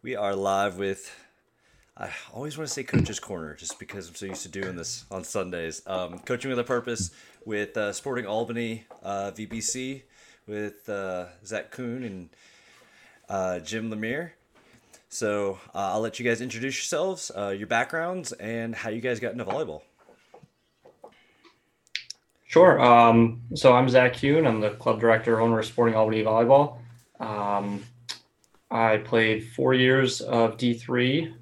We are live with. I always want to say Coach's Corner just because I'm so used to doing this on Sundays. Um, Coaching with a Purpose with uh, Sporting Albany uh, VBC with uh, Zach Kuhn and uh, Jim Lemire. So uh, I'll let you guys introduce yourselves, uh, your backgrounds, and how you guys got into volleyball. Sure. Um, so I'm Zach Kuhn. I'm the club director, owner of Sporting Albany Volleyball. Um, I played four years of D3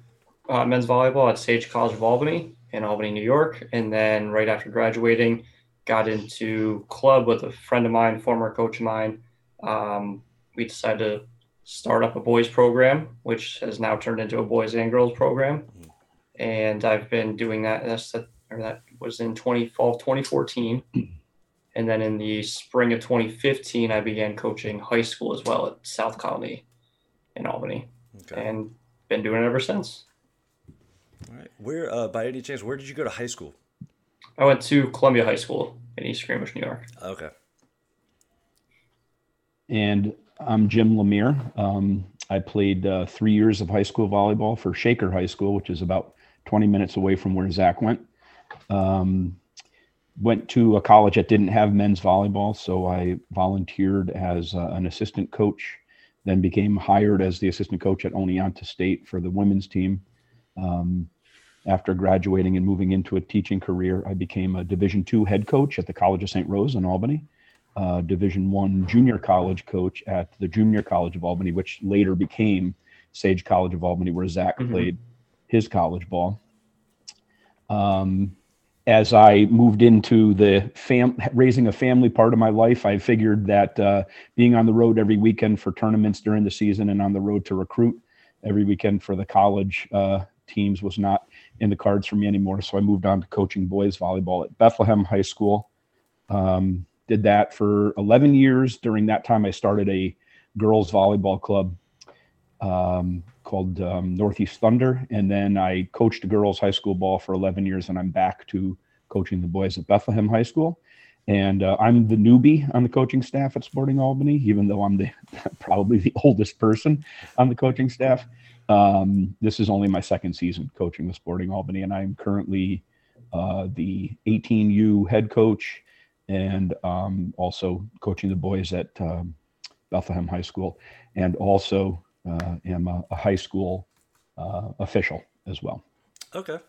uh, men's volleyball at Sage College of Albany in Albany, New York. And then right after graduating, got into club with a friend of mine, former coach of mine. Um, we decided to start up a boys program, which has now turned into a boys and girls program. And I've been doing that. That's that, or that was in 20, fall of 2014. And then in the spring of 2015, I began coaching high school as well at South Colonie in Albany, Okay. and been doing it ever since. All right. Where, uh, by any chance, where did you go to high school? I went to Columbia High School in East Greenbush, New York. Okay. and I'm Jim Lemire. Um, I played uh, three years of high school volleyball for Shaker High School, which is about 20 minutes away from where Zach went. Um, went to a college that didn't have men's volleyball, so I volunteered as uh, an assistant coach. Then became hired as the assistant coach at Oneonta State for the women's team. Um, after graduating and moving into a teaching career, I became a Division two head coach at the College of St. Rose in Albany uh, Division One junior college coach at the Junior College of Albany, which later became Sage College of Albany, where Zach Mhm. played his college ball. Um, as I moved into the fam raising a family part of my life, I figured that uh, being on the road every weekend for tournaments during the season and on the road to recruit every weekend for the college uh, teams was not in the cards for me anymore. So I moved on to coaching boys volleyball at Bethlehem High School. Um, did that for 11 years. During that time, I started a girls volleyball club um, called um, Northeast Thunder. And then I coached girls high school ball for 11 years, and I'm back to coaching the boys at Bethlehem High School. And uh, I'm the newbie on the coaching staff at Sporting Albany, even though I'm the probably the oldest person on the coaching staff. Um, this is only my second season coaching the Sporting Albany, and I'm currently uh, the 18U head coach and um, also coaching the boys at um, Bethlehem High School, and also am a, a high school uh, official as well. Okay.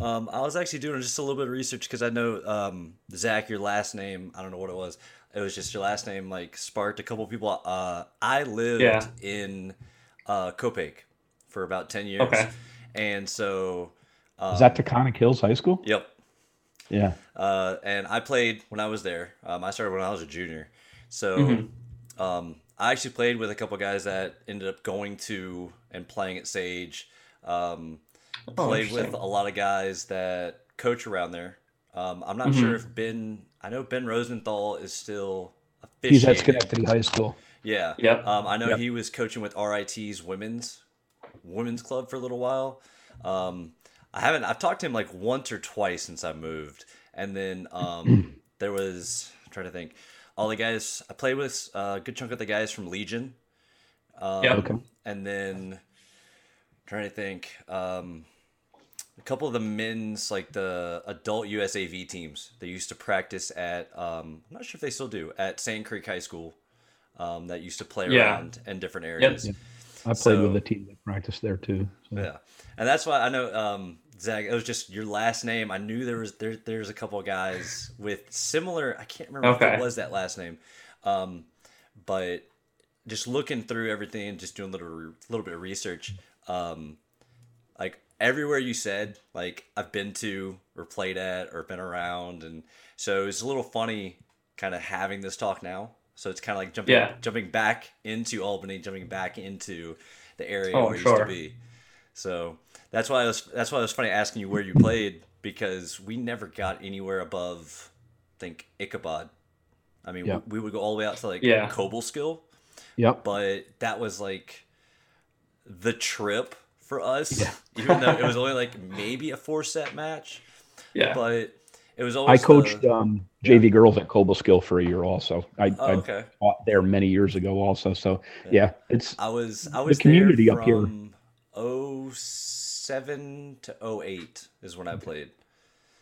Um, I was actually doing just a little bit of research because I know um, Zach, your last name. I don't know what it was. It was just your last name. Like sparked a couple people. Uh, I lived Yeah. in uh, Copake for about ten years, Okay. and so um, Is that Taconic Hills High School? Yep. Yeah. Uh, and I played when I was there. Um, I started when I was a junior. So Mhm. I actually played with a couple guys that ended up going to and playing at Sage. Um, Oh, played with a lot of guys that coach around there. Um, I'm not Mhm. sure if Ben. I know Ben Rosenthal is still He's at officiating. Schenectady High School. Yeah. Yep. Um, I know Yep. he was coaching with RIT's women's women's club for a little while. Um, I haven't. I've talked to him like once or twice since I moved, and then um, there was. I'm trying to think. All the guys I played with, uh, a good chunk of the guys from Legion. Um, Yep. Okay. And then trying to think. Um, a couple of the men's like the adult USAV teams. They used to practice at. Um, I'm not sure if they still do at Sand Creek High School. Um, that used to play Yeah. around in different areas. Yep. I played So- with a team that practiced there too. So. Yeah, and that's why I know um, Zach. It was just your last name. I knew there was there. There's a couple of guys with similar. I can't remember Okay. it was that last name, um, but just looking through everything and just doing a little re- little bit of research, um, like everywhere you said, like I've been to or played at or been around, and so it's a little funny kind of having this talk now. So it's kind of like jumping Yeah. jumping back into Albany, jumping back into the area Oh, where it used to sure. be. So that's why I was that's why it was funny asking you where you played because we never got anywhere above I think Ichabod. I mean, Yeah. we, we would go all the way out to like Yeah. Cobleskill, Yep. but that was like the trip for us. Yeah. Even though it was only like maybe a four set match, Yeah. but it was always. I coached the- um, JV girls at Cobleskill for a year also. I, oh, I okay. taught there many years ago also. So yeah, it's I was I the was community there up here. From 07 to 08 is when I played.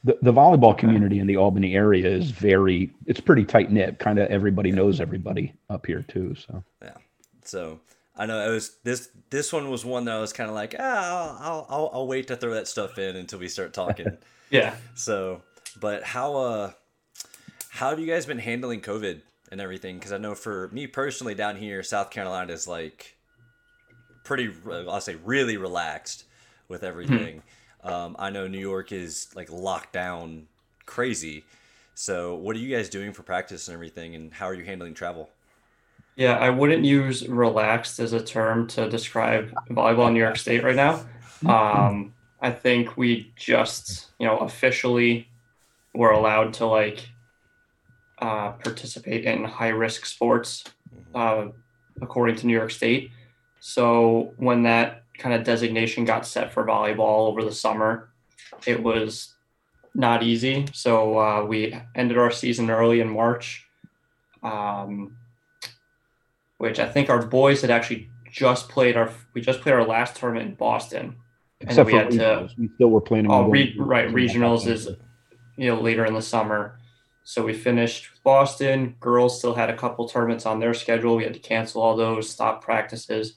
The, the volleyball community in the Albany area is very, it's pretty tight knit. Kind of everybody knows everybody up here too. So, Yeah. So I know it was this this one was one that I was kind of like, ah, I'll, I'll I'll wait to throw that stuff in until we start talking. Yeah. so, but how uh how have you guys been handling COVID and everything? Because I know for me personally down here, South Carolina is like pretty, I'll say, really relaxed with everything. Um, I know New York is like locked down crazy. So, what are you guys doing for practice and everything, and how are you handling travel? Yeah, I wouldn't use relaxed as a term to describe volleyball in New York State right now. Um, I think we just, you know, officially were allowed to like uh, participate in high risk sports uh, according to New York State. So when that kind of designation got set for volleyball over the summer, it was not easy. So uh, we ended our season early in March. Um, which I think our boys had actually just played our we just played our last tournament in Boston, and except we for had to regionals, we still were planning. oh re, right regionals is you know later in the summer, so we finished with Boston. Girls still had a couple tournaments on their schedule. We had to cancel all those, stop practices,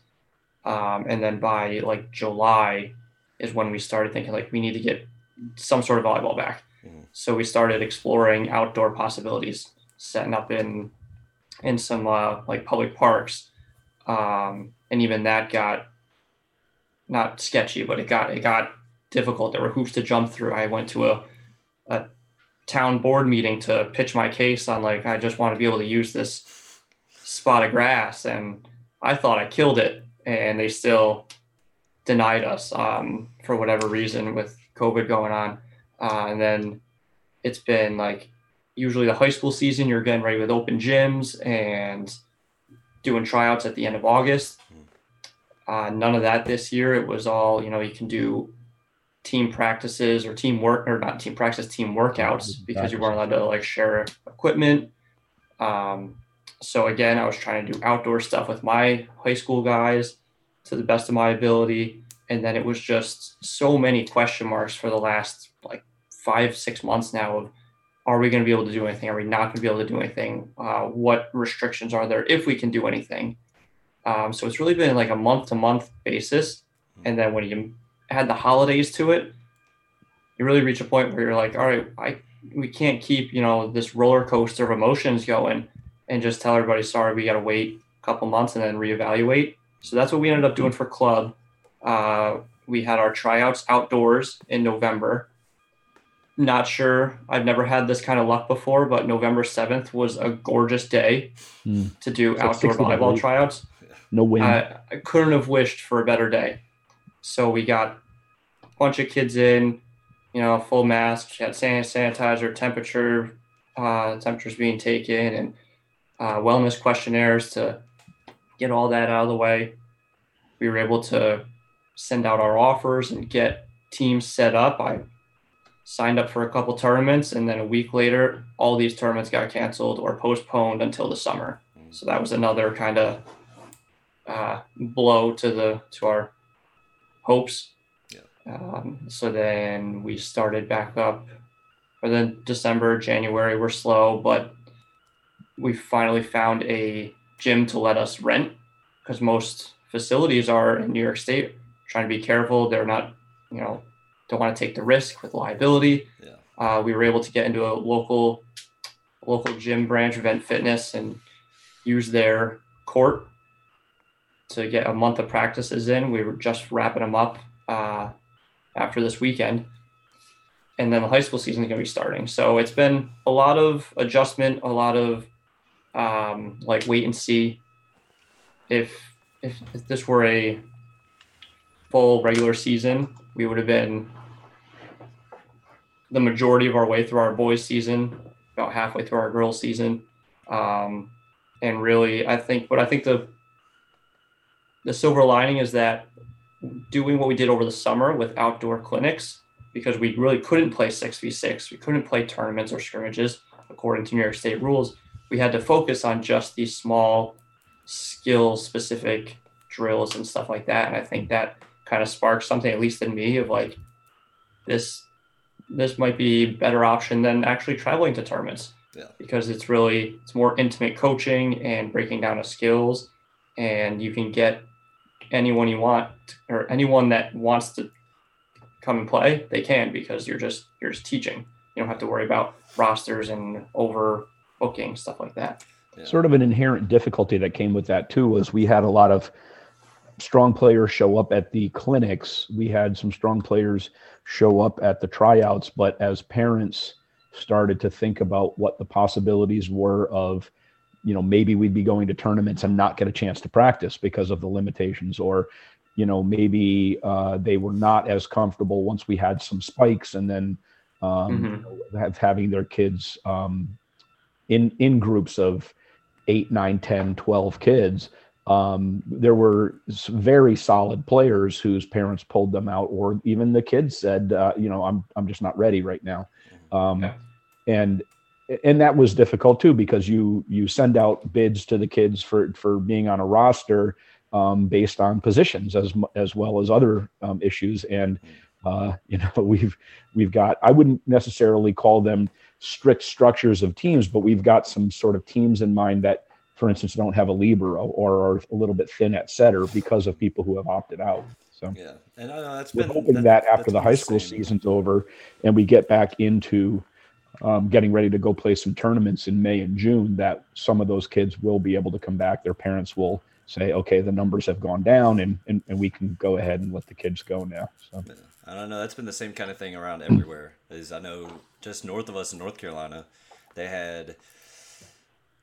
um, and then by like July is when we started thinking like we need to get some sort of volleyball back. Mhm. So we started exploring outdoor possibilities, setting up in in some uh, like public parks, um, and even that got not sketchy, but it got it got difficult. There were hoops to jump through. I went to a a town board meeting to pitch my case on like I just want to be able to use this spot of grass, and I thought I killed it, and they still denied us um, for whatever reason with COVID going on, uh, and then it's been like usually the high school season you're getting ready with open gyms and doing tryouts at the end of August. Uh, none of that this year. It was all you know. You can do team practices or team work or not team practice, team workouts because you weren't allowed to like share equipment. Um, so again, I was trying to do outdoor stuff with my high school guys to the best of my ability, and then it was just so many question marks for the last like five six months now of are we going to be able to do anything? Are we not going to be able to do anything? Uh, what restrictions are there if we can do anything? Um, so it's really been like a month to month basis. And then when you add the holidays to it, you really reach a point where you're like, all right, I we can't keep you know this roller coaster of emotions going and just tell everybody sorry we got to wait a couple months and then reevaluate. So that's what we ended up doing for club. Uh, we had our tryouts outdoors in November. Not sure. I've never had this kind of luck before, but November 7th was a gorgeous day Hmm. to do It's outdoor 60 volleyball tryouts. No wind. I, I couldn't have wished for a better day. So we got a bunch of kids in, you know, full masks, had sanitizer, temperature, uh, temperatures being taken, and uh, wellness questionnaires to get all that out of the way. We were able to send out our offers and get teams set up. I signed up for a couple tournaments, and then a week later, all these tournaments got canceled or postponed until the summer. So that was another kind of uh, blow to the to our hopes. Yeah. Um, so then we started back up, or then December, January were slow, but we finally found a gym to let us rent because most facilities are in New York State trying to be careful. They're not, you know, don't want to take the risk with liability. Yeah. Uh, we were able to get into a local local gym branch, Event Fitness, and use their court to get a month of practices in. We were just wrapping them up uh, after this weekend. And then the high school season is going to be starting. So it's been a lot of adjustment, a lot of um, like wait and see. If, if if this were a full regular season, we would have been the majority of our way through our boys season, about halfway through our girls season. Um, and really, I think, but I think the the silver lining is that doing what we did over the summer with outdoor clinics, because we really couldn't play 6v6, we couldn't play tournaments or scrimmages according to New York State rules. We had to focus on just these small skill specific drills and stuff like that. And I think that kind of sparked something, at least in me, of like this this might be better option than actually traveling to tournaments. Yeah. Because it's really it's more intimate coaching and breaking down of skills and you can get anyone you want or anyone that wants to come and play, they can because you're just you're just teaching. You don't have to worry about rosters and over booking stuff like that. Yeah. Sort of an inherent difficulty that came with that too was we had a lot of strong players show up at the clinics. We had some strong players show up at the tryouts, but as parents started to think about what the possibilities were of you know maybe we'd be going to tournaments and not get a chance to practice because of the limitations or you know maybe uh, they were not as comfortable once we had some spikes and then um, mm-hmm. you know, have, having their kids um, in in groups of 8 9 10 12 kids um, there were very solid players whose parents pulled them out or even the kids said uh, you know i'm i'm just not ready right now mm-hmm. um, yeah. and and that was difficult too because you you send out bids to the kids for for being on a roster um, based on positions as as well as other um, issues and uh, you know we've we've got I wouldn't necessarily call them strict structures of teams but we've got some sort of teams in mind that for instance don't have a libero or are a little bit thin at setter because of people who have opted out. So yeah. And I know that's we're been, hoping that, that after the high school season's over and we get back into um, getting ready to go play some tournaments in May and June, that some of those kids will be able to come back. Their parents will say, okay, the numbers have gone down and, and, and we can go ahead and let the kids go now. So I don't know. That's been the same kind of thing around everywhere. Is I know just north of us in North Carolina, they had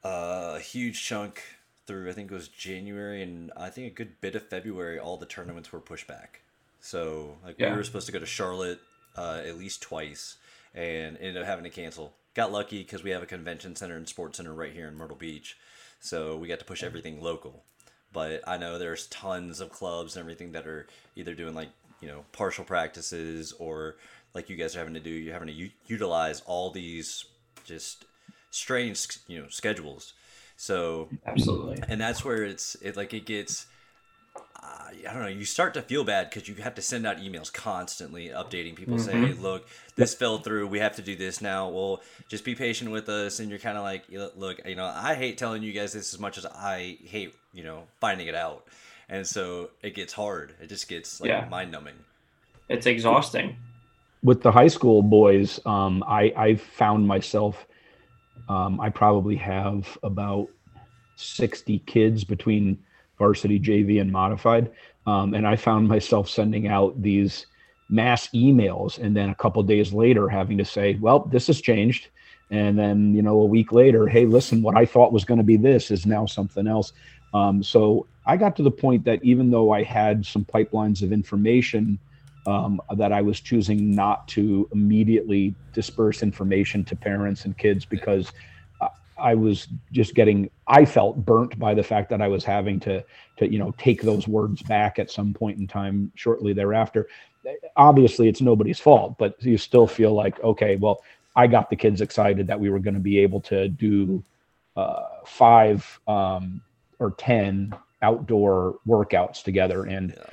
uh, a huge chunk through I think it was January and I think a good bit of February. All the tournaments were pushed back. So like yeah. we were supposed to go to Charlotte uh, at least twice and ended up having to cancel. Got lucky because we have a convention center and sports center right here in Myrtle Beach, so we got to push everything local. But I know there's tons of clubs and everything that are either doing like you know partial practices or like you guys are having to do. You're having to u- utilize all these just strange you know schedules. So absolutely, and that's where it's it like it gets uh, I don't know, you start to feel bad because you have to send out emails constantly updating people mm-hmm. saying, hey, look, this fell through. We have to do this now. Well, just be patient with us. And you're kind of like, look, you know, I hate telling you guys this as much as I hate, you know, finding it out. And so it gets hard. It just gets like yeah. mind numbing. It's exhausting. With the high school boys, um, I, I found myself, um, I probably have about 60 kids between varsity JV and modified. Um, and I found myself sending out these mass emails and then a couple days later having to say, well, this has changed. And then, you know, a week later, hey, listen, what I thought was going to be this is now something else. Um, so I got to the point that even though I had some pipelines of information, um, that I was choosing not to immediately disperse information to parents and kids because I was just getting I felt burnt by the fact that I was having to to you know take those words back at some point in time shortly thereafter. Obviously, it's nobody's fault, but you still feel like okay, well, I got the kids excited that we were going to be able to do uh, five um, or ten outdoor workouts together, and yeah.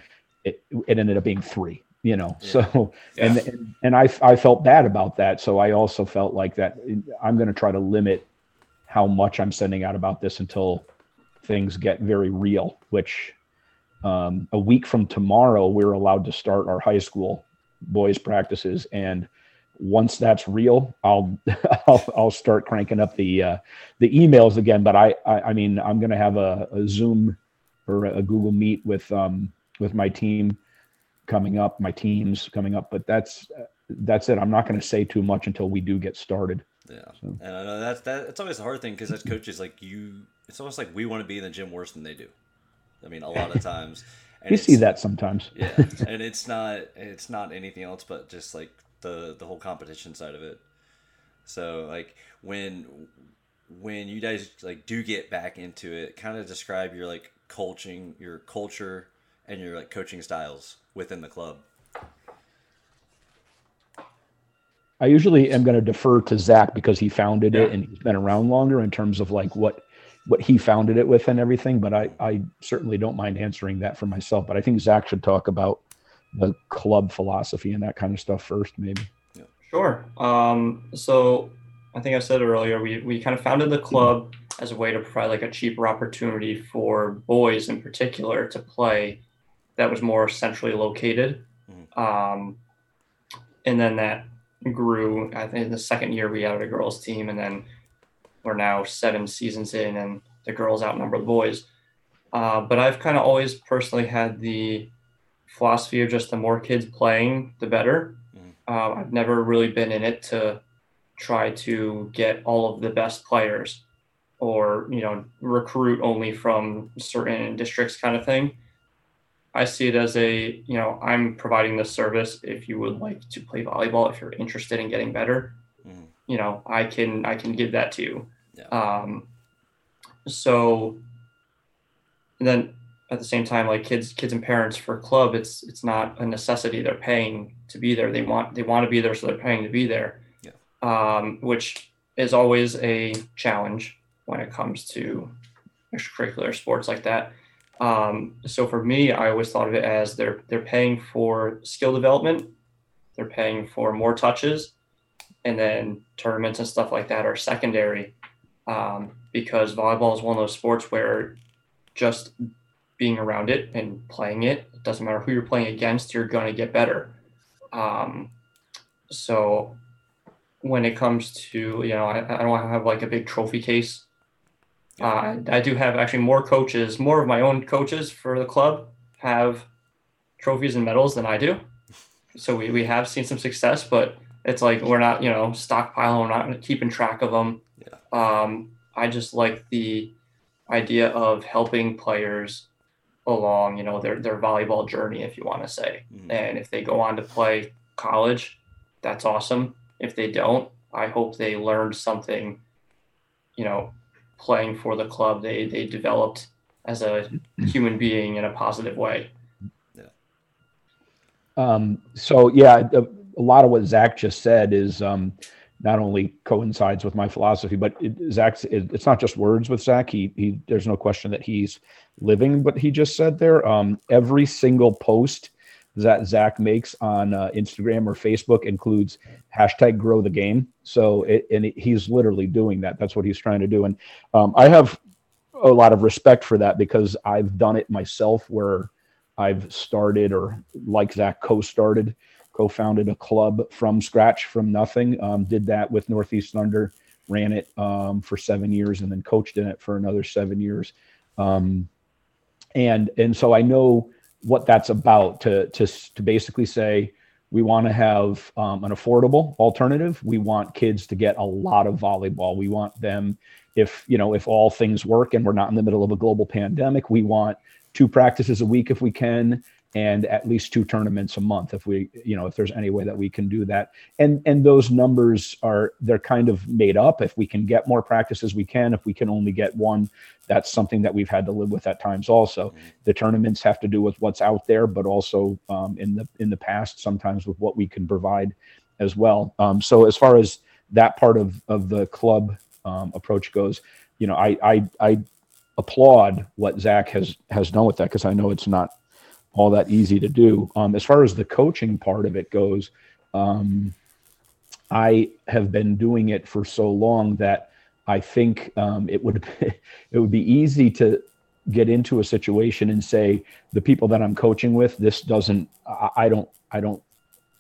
it it ended up being three you know yeah. so yeah. And, and and i i felt bad about that so i also felt like that i'm going to try to limit how much I'm sending out about this until things get very real, which um, a week from tomorrow, we're allowed to start our high school boys practices. And once that's real, I'll, I'll, I'll start cranking up the, uh, the emails again. But I, I, I mean, I'm going to have a, a, Zoom or a Google meet with, um, with my team coming up, my teams coming up, but that's, that's it. I'm not going to say too much until we do get started. Yeah, so. and I know that's that. It's always the hard thing because as coaches, like you, it's almost like we want to be in the gym worse than they do. I mean, a lot of times. And you see that sometimes. yeah, and it's not it's not anything else but just like the the whole competition side of it. So like when when you guys like do get back into it, kind of describe your like coaching, your culture, and your like coaching styles within the club. I usually am going to defer to Zach because he founded yeah. it and he's been around longer in terms of like what what he founded it with and everything. But I I certainly don't mind answering that for myself. But I think Zach should talk about the club philosophy and that kind of stuff first, maybe. Sure. Um, so I think I said earlier, we, we kind of founded the club as a way to provide like a cheaper opportunity for boys in particular to play that was more centrally located. Mhm. Um, and then that grew. I think the second year we added a girls team, and then we're now seven seasons in, and the girls outnumber the boys. Uh, but I've kind of always personally had the philosophy of just the more kids playing, the better. Um, I've never really been in it to try to get all of the best players or you know recruit only from certain districts kind of thing i see it as a you know i'm providing this service if you would like to play volleyball if you're interested in getting better Mhm. you know i can i can give that to you Yeah. um so and then at the same time like kids kids and parents for club it's it's not a necessity they're paying to be there they want they want to be there so they're paying to be there Yeah. um which is always a challenge when it comes to extracurricular sports like that um so for me i always thought of it as they're they're paying for skill development they're paying for more touches and then tournaments and stuff like that are secondary um, because volleyball is one of those sports where just being around it and playing it, it doesn't matter who you're playing against, you're going to get better. Um, so when it comes to, you know, I, I don't have like a big trophy case. Uh, I do have actually more coaches, more of my own coaches for the club have trophies and medals than I do. So we, we have seen some success, but it's like we're not, you know, stockpiling, we're not keeping track of them. Yeah. Um, I just like the idea of helping players along, you know, their, their volleyball journey, if you want to say. Mhm. And if they go on to play college, that's awesome. If they don't, I hope they learned something, you know, playing for the club they, they developed as a human being in a positive way. Um, so yeah, a, a lot of what Zach just said is um, not only coincides with my philosophy, but it, Zach's it, it's not just words with Zach. He he. There's no question that he's living what he just said there. Um, every single post that Zach makes on uh, Instagram or Facebook includes hashtag Grow the Game. So it, and it, he's literally doing that. That's what he's trying to do. And um, I have a lot of respect for that because I've done it myself where I've started or like Zach co-started, co-founded a club from scratch, from nothing. Um, did that with Northeast Thunder, ran it um, for seven years, and then coached in it for another seven years. Um, and and so I know what that's about. To to to basically say we want to have um, an affordable alternative. We want kids to get a lot of volleyball. We want them, if you know, if all things work and we're not in the middle of a global pandemic, we want two practices a week if we can and at least two tournaments a month if we you know if there's any way that we can do that. And and those numbers are they're kind of made up. If we can get more practices we can. If we can only get one that's something that we've had to live with at times also. The tournaments have to do with what's out there but also um, in the in the past sometimes with what we can provide as well. Um, so as far as that part of of the club um, approach goes you know i i i applaud what Zach has has done with that because I know it's not all that easy to do. Um, as far as the coaching part of it goes, um, I have been doing it for so long that I think um, it would it would be easy to get into a situation and say the people that I'm coaching with, this doesn't I, I don't I don't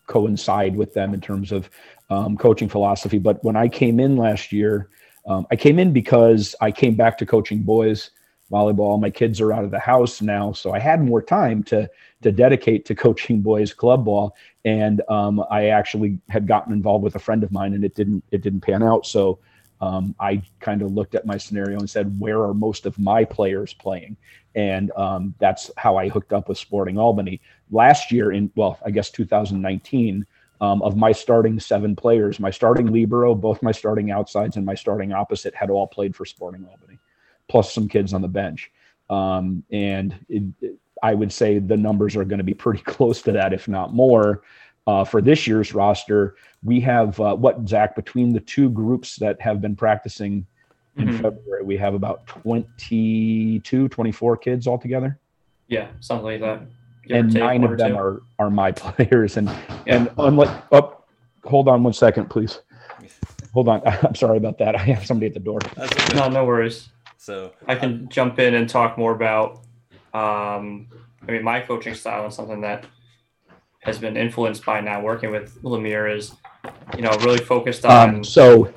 coincide with them in terms of um, coaching philosophy. But when I came in last year, um, I came in because I came back to coaching boys volleyball. My kids are out of the house now, so I had more time to to dedicate to coaching boys club ball. And um, I actually had gotten involved with a friend of mine, and it didn't it didn't pan out. So um, I kind of looked at my scenario and said, where are most of my players playing? And um, that's how I hooked up with Sporting Albany last year. In well, I guess 2019. Um, of my starting seven players, my starting libero, both my starting outsides, and my starting opposite had all played for Sporting Albany, plus some kids on the bench. Um, and it, it, I would say the numbers are going to be pretty close to that, if not more. Uh, for this year's roster, we have uh, what, Zach, between the two groups that have been practicing in Mhm. February, we have about 22, 24 kids altogether. Yeah, something like that. and nine of them are are my players. And yeah. and unlike up, oh, hold on one second, please. Hold on, I'm sorry about that. I have somebody at the door. Okay. No, no worries. So I can jump in and talk more about. Um, I mean, my coaching style and something that has been influenced by now working with Lemire is, you know, really focused on. Um, so,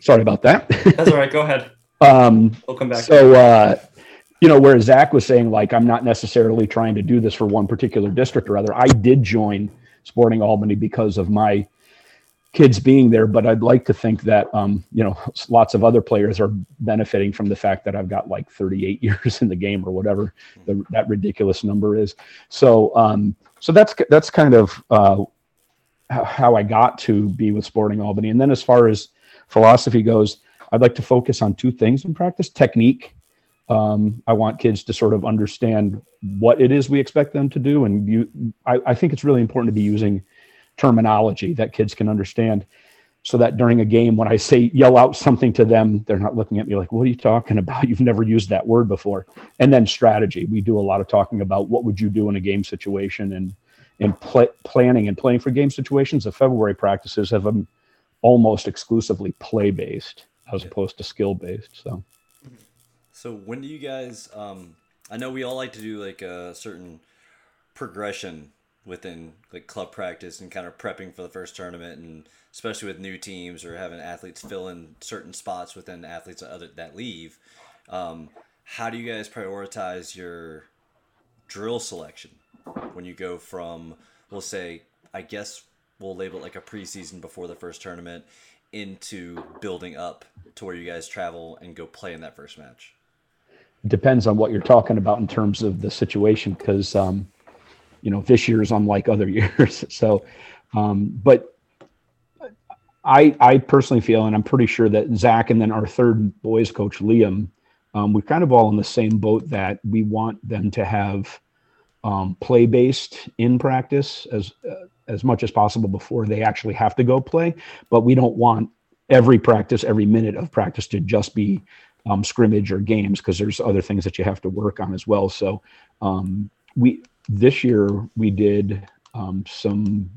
sorry about that. That's all right. Go ahead. Um, we'll come back. So, uh, you know, where Zach was saying, like, I'm not necessarily trying to do this for one particular district or other. I did join Sporting Albany because of my kids being there, but I'd like to think that, um, you know, lots of other players are benefiting from the fact that I've got like 38 years in the game or whatever the, that ridiculous number is. So, um, so that's that's kind of uh, how I got to be with Sporting Albany. And then as far as philosophy goes, I'd like to focus on two things in practice: technique um, I want kids to sort of understand what it is we expect them to do, and you. I, I think it's really important to be using terminology that kids can understand, so that during a game, when I say yell out something to them, they're not looking at me like, "What are you talking about? You've never used that word before." And then strategy. We do a lot of talking about what would you do in a game situation, and and pl- planning and playing for game situations. The February practices have been almost exclusively play based as opposed to skill based. So. So when do you guys? Um, I know we all like to do like a certain progression within like club practice and kind of prepping for the first tournament, and especially with new teams or having athletes fill in certain spots within athletes that, other, that leave. Um, how do you guys prioritize your drill selection when you go from, we'll say, I guess we'll label it like a preseason before the first tournament into building up to where you guys travel and go play in that first match? depends on what you're talking about in terms of the situation because um, you know this year is unlike other years so um, but I, I personally feel, and I'm pretty sure that Zach and then our third boys coach Liam, um, we're kind of all in the same boat that we want them to have um, play based in practice as uh, as much as possible before they actually have to go play. But we don't want every practice, every minute of practice to just be um, scrimmage or games because there's other things that you have to work on as well. So um, we this year we did um, some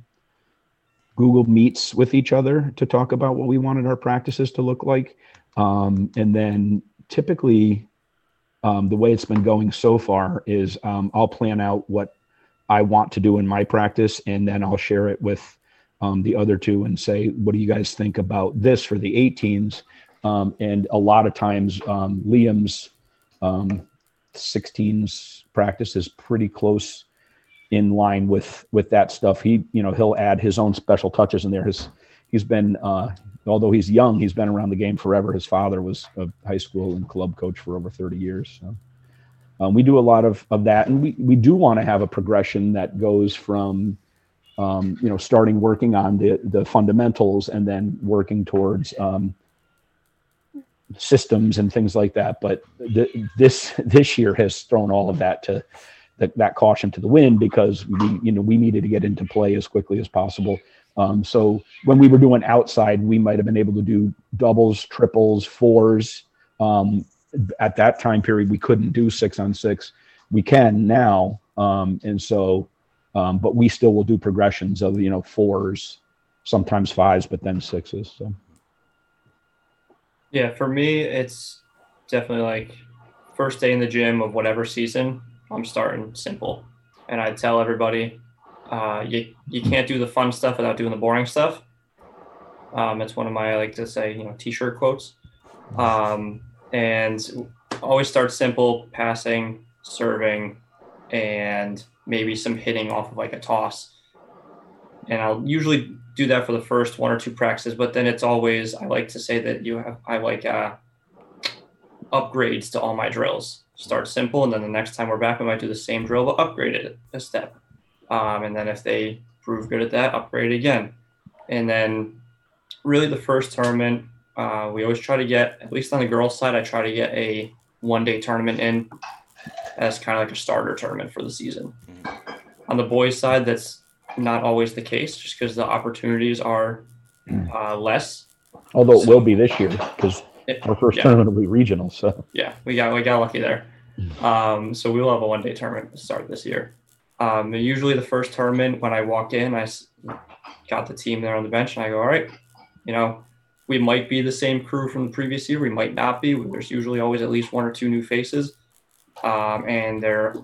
Google meets with each other to talk about what we wanted our practices to look like, um, and then typically um, the way it's been going so far is um, I'll plan out what I want to do in my practice, and then I'll share it with the other two and say, "What do you guys think about this for the 18s?" Um, and a lot of times, um, Liam's um, 16s practice is pretty close in line with with that stuff. He, you know, he'll add his own special touches in there. His he's been, uh, although he's young, he's been around the game forever. His father was a high school and club coach for over 30 years. So. Um, we do a lot of, of that, and we, we do want to have a progression that goes from um, you know starting working on the the fundamentals and then working towards um, systems and things like that. But th- this this year has thrown all of that to that, that caution to the wind because we you know we needed to get into play as quickly as possible. Um, so when we were doing outside, we might have been able to do doubles, triples, fours. Um, at that time period, we couldn't do six on six. We can now, um, and so, um, but we still will do progressions of you know fours, sometimes fives, but then sixes. So. Yeah, for me, it's definitely like first day in the gym of whatever season. I'm starting simple, and I tell everybody, uh, you you can't do the fun stuff without doing the boring stuff. Um, it's one of my I like to say, you know, t-shirt quotes. Um, and always start simple, passing, serving, and maybe some hitting off of like a toss. And I'll usually do that for the first one or two practices, but then it's always I like to say that you have I like uh, upgrades to all my drills. Start simple, and then the next time we're back, we might do the same drill but upgrade it a step. Um, and then if they prove good at that, upgrade again. And then really the first tournament, uh, we always try to get at least on the girls' side, I try to get a one day tournament in as kind of like a starter tournament for the season. Mm-hmm. On the boys' side, that's not always the case just because the opportunities are hmm. uh, less. Although it will be this year because our first yeah. tournament will be regional. So yeah, we got we got lucky there. Hmm. Um, so we will have a one day tournament to start this year. Um, usually the first tournament when I walk in, I got the team there on the bench, and I go, all right, you know, we might be the same crew from the previous year. We might not be. There's usually always at least one or two new faces, um, and they're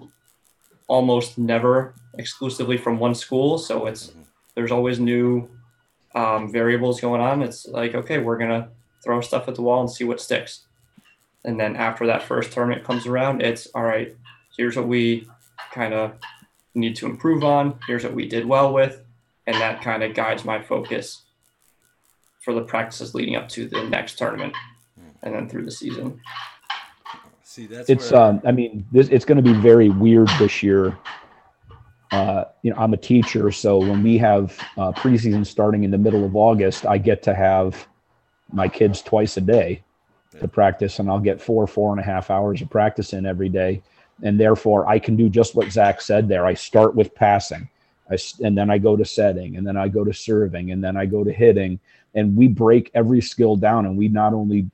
almost never exclusively from one school. So it's there's always new um, variables going on. It's like okay, we're gonna throw stuff at the wall and see what sticks. And then after that first tournament comes around, it's all right. Here's what we kind of need to improve on. Here's what we did well with, and that kind of guides my focus for the practices leading up to the next tournament and then through the season. See, that's it's where... um I mean this it's going to be very weird this year. Uh, you know, I'm a teacher, so when we have uh, preseason starting in the middle of August, I get to have my kids twice a day to practice, and I'll get four, four and a half hours of practice in every day, and therefore I can do just what Zach said there. I start with passing, I, and then I go to setting, and then I go to serving, and then I go to hitting, and we break every skill down and we not only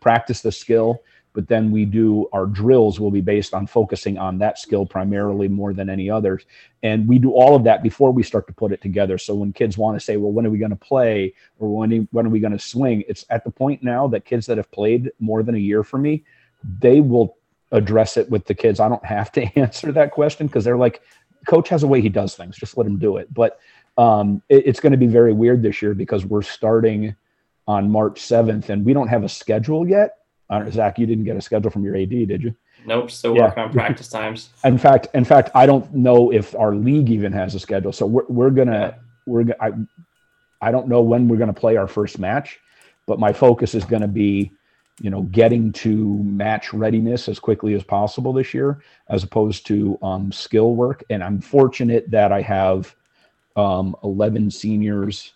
practice the skill but then we do our drills will be based on focusing on that skill primarily more than any others. And we do all of that before we start to put it together. So when kids want to say well when are we going to play? Or when, when are we going to swing? It's at the point now that kids that have played more than a year for me they will address it with the kids. I don't have to answer that question because they're like coach has a way he does things. Just let him do it. But um, it, it's going to be very weird this year because we're starting on March 7th and we don't have a schedule yet. Uh, Zach, you didn't get a schedule from your AD, did you? Nope, still yeah. working on practice times. in fact, in fact, I don't know if our league even has a schedule. So we're, we're gonna yeah. we're I, I don't know when we're gonna play our first match, but my focus is gonna be, you know, getting to match readiness as quickly as possible this year, as opposed to um, skill work. And I'm fortunate that I have um, 11 seniors,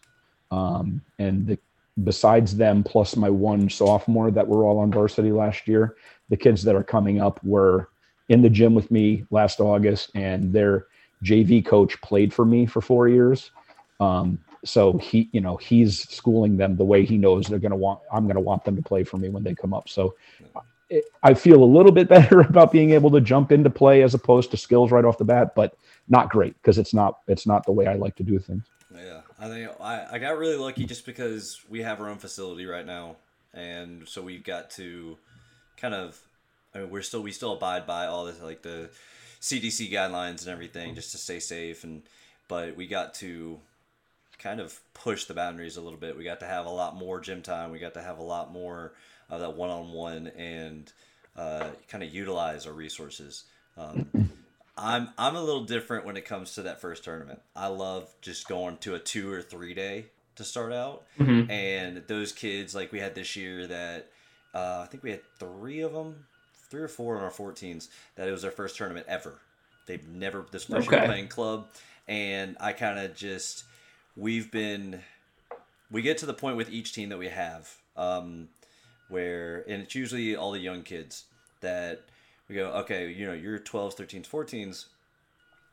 um, and the, besides them, plus my one sophomore that were all on varsity last year, the kids that are coming up were in the gym with me last August, and their JV coach played for me for four years. Um, so he, you know, he's schooling them the way he knows they're going to want. I'm going to want them to play for me when they come up. So I feel a little bit better about being able to jump into play as opposed to skills right off the bat, but not great because it's not it's not the way I like to do things. Yeah, I think I, I got really lucky just because we have our own facility right now, and so we've got to kind of I mean we're still we still abide by all this like the CDC guidelines and everything just to stay safe and but we got to kind of push the boundaries a little bit. We got to have a lot more gym time. We got to have a lot more of that one on one and uh, kind of utilize our resources. Um, I'm I'm a little different when it comes to that first tournament. I love just going to a two or three day to start out, mm-hmm. and those kids like we had this year that uh, I think we had three of them, three or four on our 14s that it was their first tournament ever. They've never this first okay. year playing club, and I kind of just we've been we get to the point with each team that we have um, where and it's usually all the young kids that we go, okay, you know, you're 12s, 13s, 14s.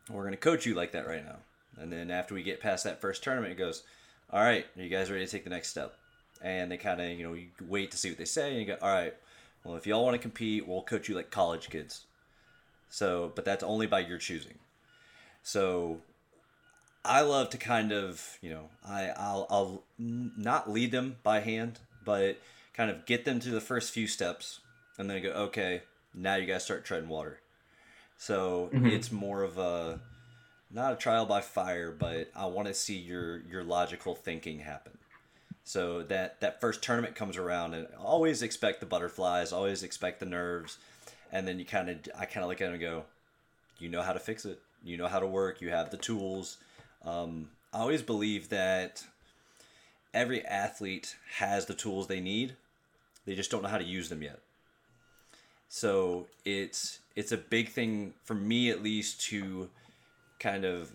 We're going to coach you like that right now. And then after we get past that first tournament, it goes, all right, are you guys ready to take the next step? And they kind of, you know, you wait to see what they say, and you go, all right, well, if y'all want to compete, we'll coach you like college kids. So, but that's only by your choosing. So, I love to kind of, you know, I I'll I'll not lead them by hand, but kind of get them to the first few steps, and then go, okay, now you guys start treading water. So mm-hmm. it's more of a not a trial by fire, but I want to see your your logical thinking happen. So that that first tournament comes around, and always expect the butterflies, always expect the nerves, and then you kind of I kind of look at them and go, you know how to fix it, you know how to work, you have the tools. Um, I always believe that every athlete has the tools they need, they just don't know how to use them yet. So it's it's a big thing for me at least to kind of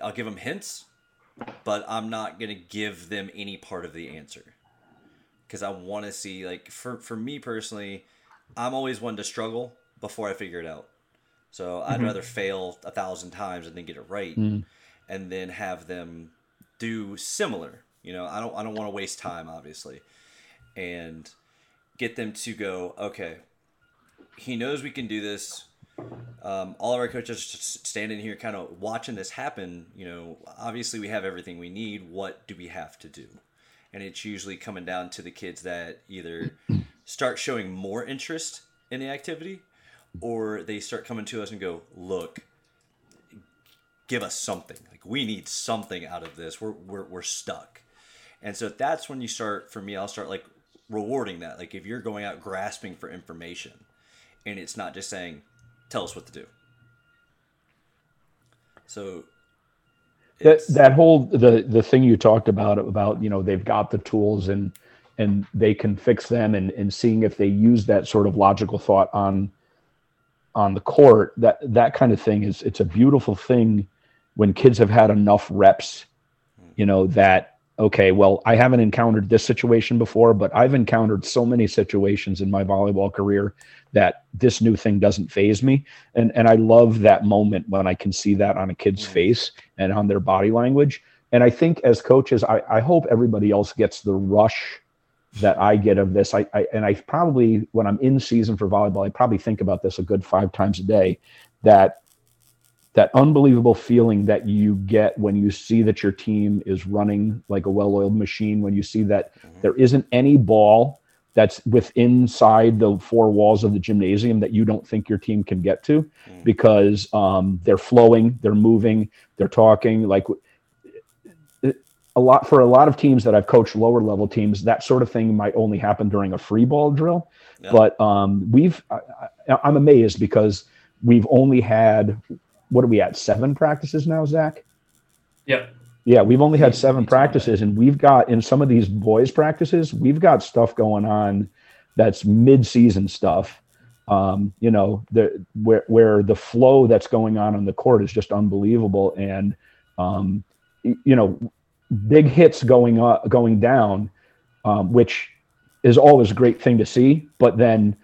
I'll give them hints, but I'm not gonna give them any part of the answer because I want to see like for for me personally, I'm always one to struggle before I figure it out. So I'd mm-hmm. rather fail a thousand times and then get it right, mm. and then have them do similar. You know, I don't I don't want to waste time, obviously, and get them to go okay he knows we can do this. um, all of our coaches just standing here kind of watching this happen you know. Obviously we have everything we need. What do we have to do? And it's usually coming down to the kids that either start showing more interest in the activity or they start coming to us and go look give us something. Like we need something out of this. We're, we're, we're stuck. And so that's when you start for me i'll start like rewarding that. Like if you're going out grasping for information and it's not just saying tell us what to do. So that that whole the the thing you talked about about you know they've got the tools and and they can fix them and and seeing if they use that sort of logical thought on on the court that that kind of thing is it's a beautiful thing when kids have had enough reps you know that okay well i haven't encountered this situation before but i've encountered so many situations in my volleyball career that this new thing doesn't faze me. And and i love that moment when i can see that on a kid's mm. face and on their body language. And i think as coaches i, I hope everybody else gets the rush that i get of this. I, I and i probably when i'm in season for volleyball i probably think about this a good five times a day that that unbelievable feeling that you get when you see that your team is running like a well-oiled machine when you see that there isn't any ball that's within inside the four walls of the gymnasium that you don't think your team can get to because um, they're flowing they're moving they're talking like a lot for a lot of teams that I've coached lower level teams, that sort of thing might only happen during a free ball drill. Yeah. But um, we've, I, I- I'm amazed because we've only had, what are we at, seven practices now, Zach? Yep. Yeah, we've only had seven it's practices, and we've got in some of these boys' practices, we've got stuff going on that's mid-season stuff. Um, you know, the where where the flow that's going on on the court is just unbelievable, and um, you know, big hits going up, going down, um, which is always a great thing to see. But then,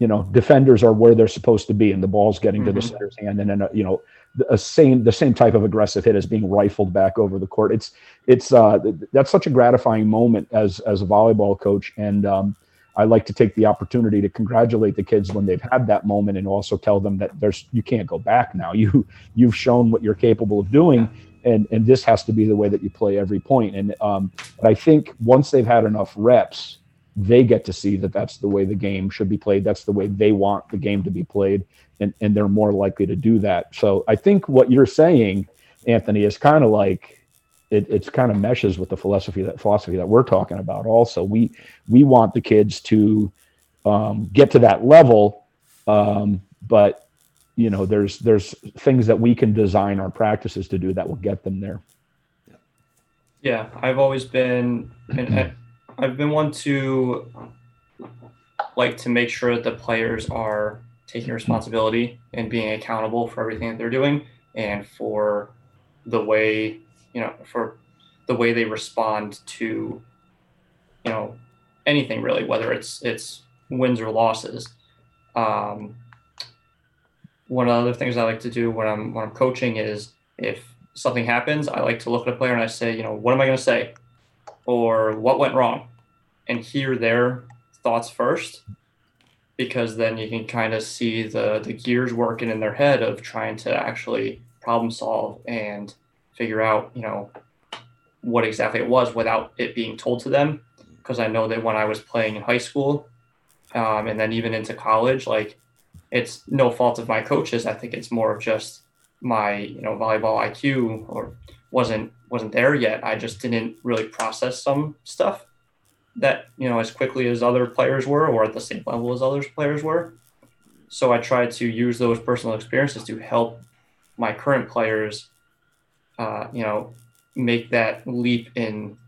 you know, defenders are where they're supposed to be, and the ball's getting to the Mhm. center's hand, and then uh, you know, the a same the same type of aggressive hit is being rifled back over the court. It's it's uh, that's such a gratifying moment as as a volleyball coach, and um, I like to take the opportunity to congratulate the kids when they've had that moment, and also tell them that there's you can't go back now. You you've shown what you're capable of doing, and and this has to be the way that you play every point. And um, but I think once they've had enough reps, they get to see that that's the way the game should be played. That's the way they want the game to be played, and and they're more likely to do that. So I think what you're saying, Anthony, is kind of like it, it's kind of meshes with the philosophy that philosophy that we're talking about. Also, we we want the kids to um, get to that level, um, but you know, there's there's things that we can design our practices to do that will get them there. Yeah, I've always been, I've been one to like to make sure that the players are taking responsibility and being accountable for everything that they're doing and for the way, you know, for the way they respond to, you know, anything really, whether it's it's wins or losses. Um, one of the other things I like to do when I'm when I'm coaching is if something happens, I like to look at a player and I say, you know, what am I going to say, or what went wrong, and hear their thoughts first, because then you can kind of see the the gears working in their head of trying to actually problem solve and figure out, you know, what exactly it was without it being told to them. Because I know that when I was playing in high school, um, and then even into college, like it's no fault of my coaches. I think it's more of just my you know volleyball IQ or wasn't wasn't there yet. I just didn't really process some stuff that you know as quickly as other players were or at the same level as other players were. So I tried to use those personal experiences to help my current players, uh, you know, make that leap in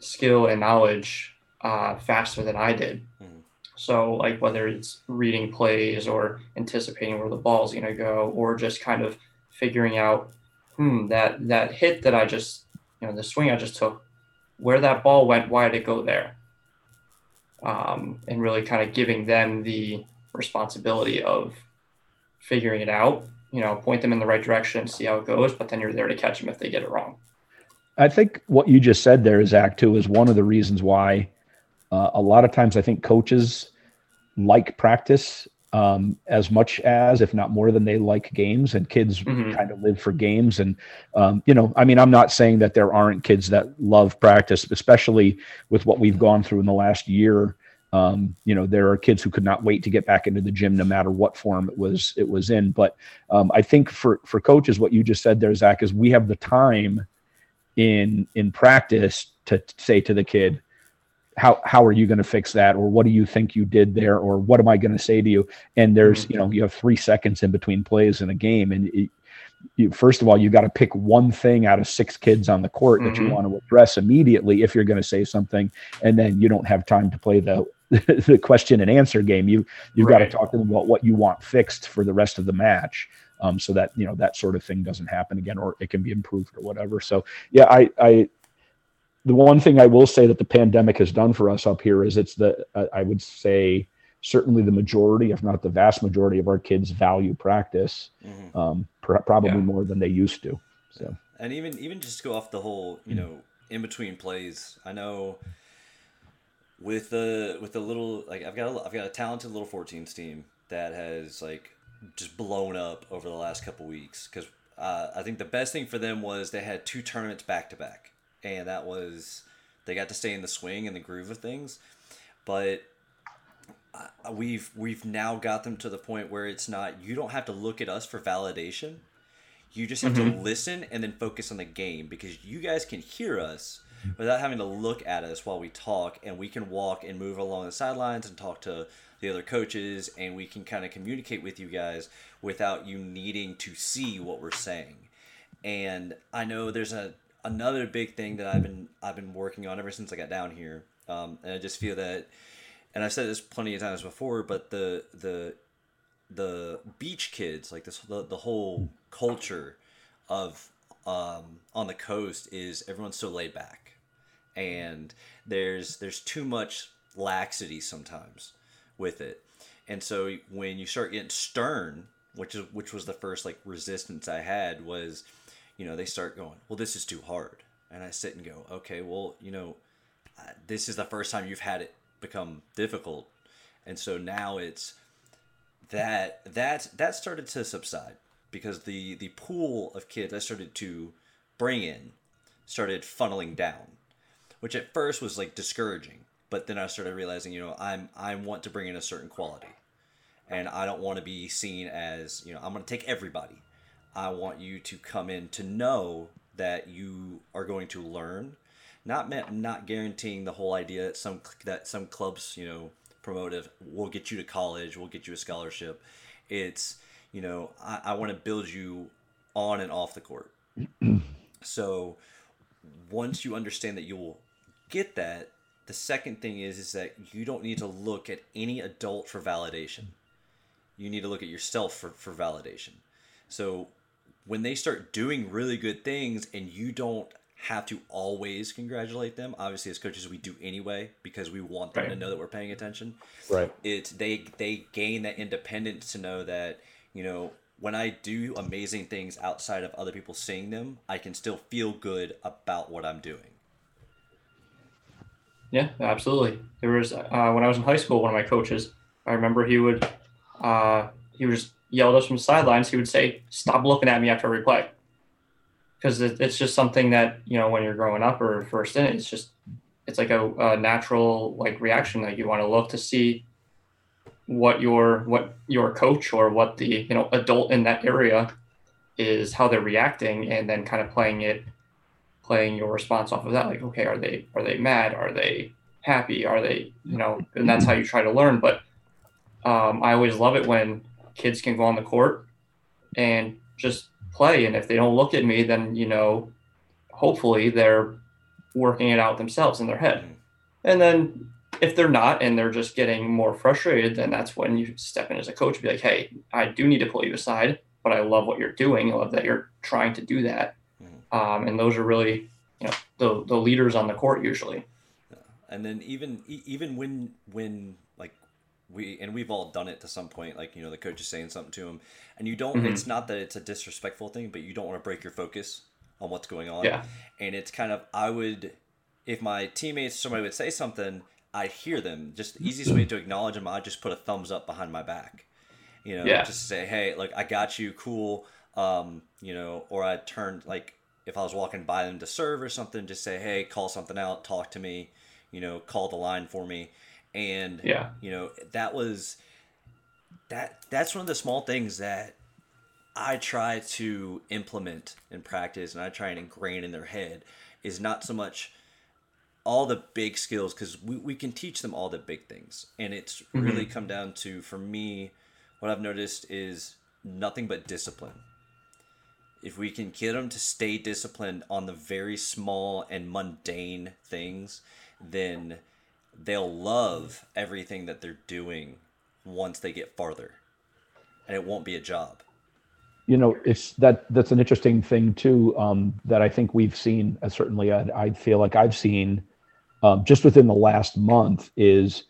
skill and knowledge uh, faster than I did. Mhm. So, like whether it's reading plays or anticipating where the ball's going to go, or just kind of figuring out, hmm, that that hit that I just, you know, the swing I just took, where that ball went, why did it go there? Um, and really kind of giving them the responsibility of figuring it out. You know, point them in the right direction, see how it goes, but then you're there to catch them if they get it wrong. I think what you just said there, Zach, too, is one of the reasons why uh, a lot of times I think coaches like practice um, as much as, if not more than they like games and kids Mhm. kind of live for games. And, um, you know, I mean, I'm not saying that there aren't kids that love practice, especially with what we've gone through in the last year. Um, you know, there are kids who could not wait to get back into the gym, no matter what form it was it was in. But um, I think for for coaches, what you just said there, Zach, is we have the time in in practice to say to the kid, how how are you going to fix that, or what do you think you did there, or what am I going to say to you? And there's you know you have three seconds in between plays in a game, and it, you, first of all, you got to pick one thing out of six kids on the court that you Mhm. want to address immediately if you're going to say something, and then you don't have time to play the the question and answer game. You you've got to talk to them about what you want fixed for the rest of the match, um, so that you know that sort of thing doesn't happen again, or it can be improved or whatever. So yeah, I I the one thing I will say that the pandemic has done for us up here is it's the uh, I would say certainly the majority, if not the vast majority of our kids value practice Mhm. um, pr- probably Yeah. more than they used to. So And even even just to go off the whole, you know, in between plays. I know with the with the little like I've got a, I've got a talented little 14s team that has like just blown up over the last couple weeks because uh, I think the best thing for them was they had two tournaments back to back, and that was they got to stay in the swing and the groove of things, but we've we've now got them to the point where it's not you don't have to look at us for validation. You just have to mm-hmm. listen and then focus on the game because you guys can hear us without having to look at us while we talk and we can walk and move along the sidelines and talk to the other coaches and we can kind of communicate with you guys without you needing to see what we're saying. And i know there's a another big thing that i've been i've been working on ever since i got down here. Um, and i just feel that and i've said this plenty of times before but the the the beach kids like this the, the whole culture of um, on the coast is everyone's so laid back. And there's there's too much laxity sometimes with it. And so when you start getting stern which is which was the first like resistance i had was you know they start going well this is too hard and i sit and go okay well you know this is the first time you've had it become difficult and so now it's that that that started to subside because the the pool of kids I started to bring in started funneling down, which at first was like discouraging. But then I started realizing, you know, I'm I want to bring in a certain quality, and I don't want to be seen as you know I'm going to take everybody. I want you to come in to know that you are going to learn, not meant not guaranteeing the whole idea that some that some clubs you know promotive we'll get you to college we'll get you a scholarship. It's you know i, I want to build you on and off the court. So once you understand that you will get that the second thing is is that you don't need to look at any adult for validation. You need to look at yourself for, for validation. So when they start doing really good things and you don't have to always congratulate them obviously as coaches we do anyway because we want them to know that we're paying attention right, it's they they gain that independence to know that you know when I do amazing things outside of other people seeing them, I can still feel good about what I'm doing. Yeah, absolutely. There was uh, when I was in high school, one of my coaches. I remember he would uh, he would just yell at us from the sidelines. He would say, "Stop looking at me after every play," because it, it's just something that you know when you're growing up or first in it, it's just it's like a, a natural like reaction that you want to look to see what your what your coach or what the you know adult in that area is how they're reacting and then kind of playing it playing your response off of that like okay are they are they mad are they happy are they you know and that's how you try to learn but um, i always love it when kids can go on the court and just play. And if they don't look at me then you know hopefully they're working it out themselves in their head. And then if they're not and they're just getting more frustrated then that's when you step in as a coach and be like hey i do need to pull you aside but i love what you're doing. I love that you're trying to do that. Um, and those are really you know the, the leaders on the court usually. And then even even when when we and we've all done it to some point like you know the coach is saying something to him and you don't Mhm. it's not that it's a disrespectful thing but you don't want to break your focus on what's going on Yeah. and it's kind of i would if my teammates somebody would say something i'd hear them just the easiest way to acknowledge them i'd just put a thumbs up behind my back You know, Yeah. just to say, hey, look, I got you, cool. Um, you know, or I turned like if I was walking by them to serve or something, just say, hey, call something out, talk to me, you know, call the line for me, and Yeah. you know that was that that's one of the small things that I try to implement in practice and I try and ingrain in their head is not so much all the big skills because we, we can teach them all the big things. And it's mm-hmm. really come down to for me what i've noticed is nothing but discipline. If we can get them to stay disciplined on the very small and mundane things then they'll love everything that they're doing once they get farther. And it won't be a job. You know it's that that's an interesting thing too um, that i think we've seen uh, certainly I, I feel like i've seen um, just within the last month is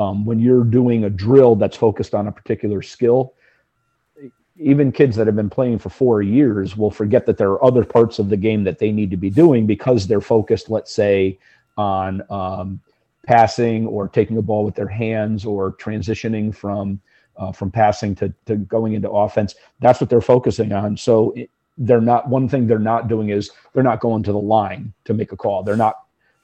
um, when you're doing a drill that's focused on a particular skill even kids that have been playing for four years will forget that there are other parts of the game that they need to be doing because they're focused let's say on um, passing or taking a ball with their hands or transitioning from uh, from passing to, to going into offense. That's what they're focusing on. So they're not one thing they're not doing is they're not going to the line to make a call. They're not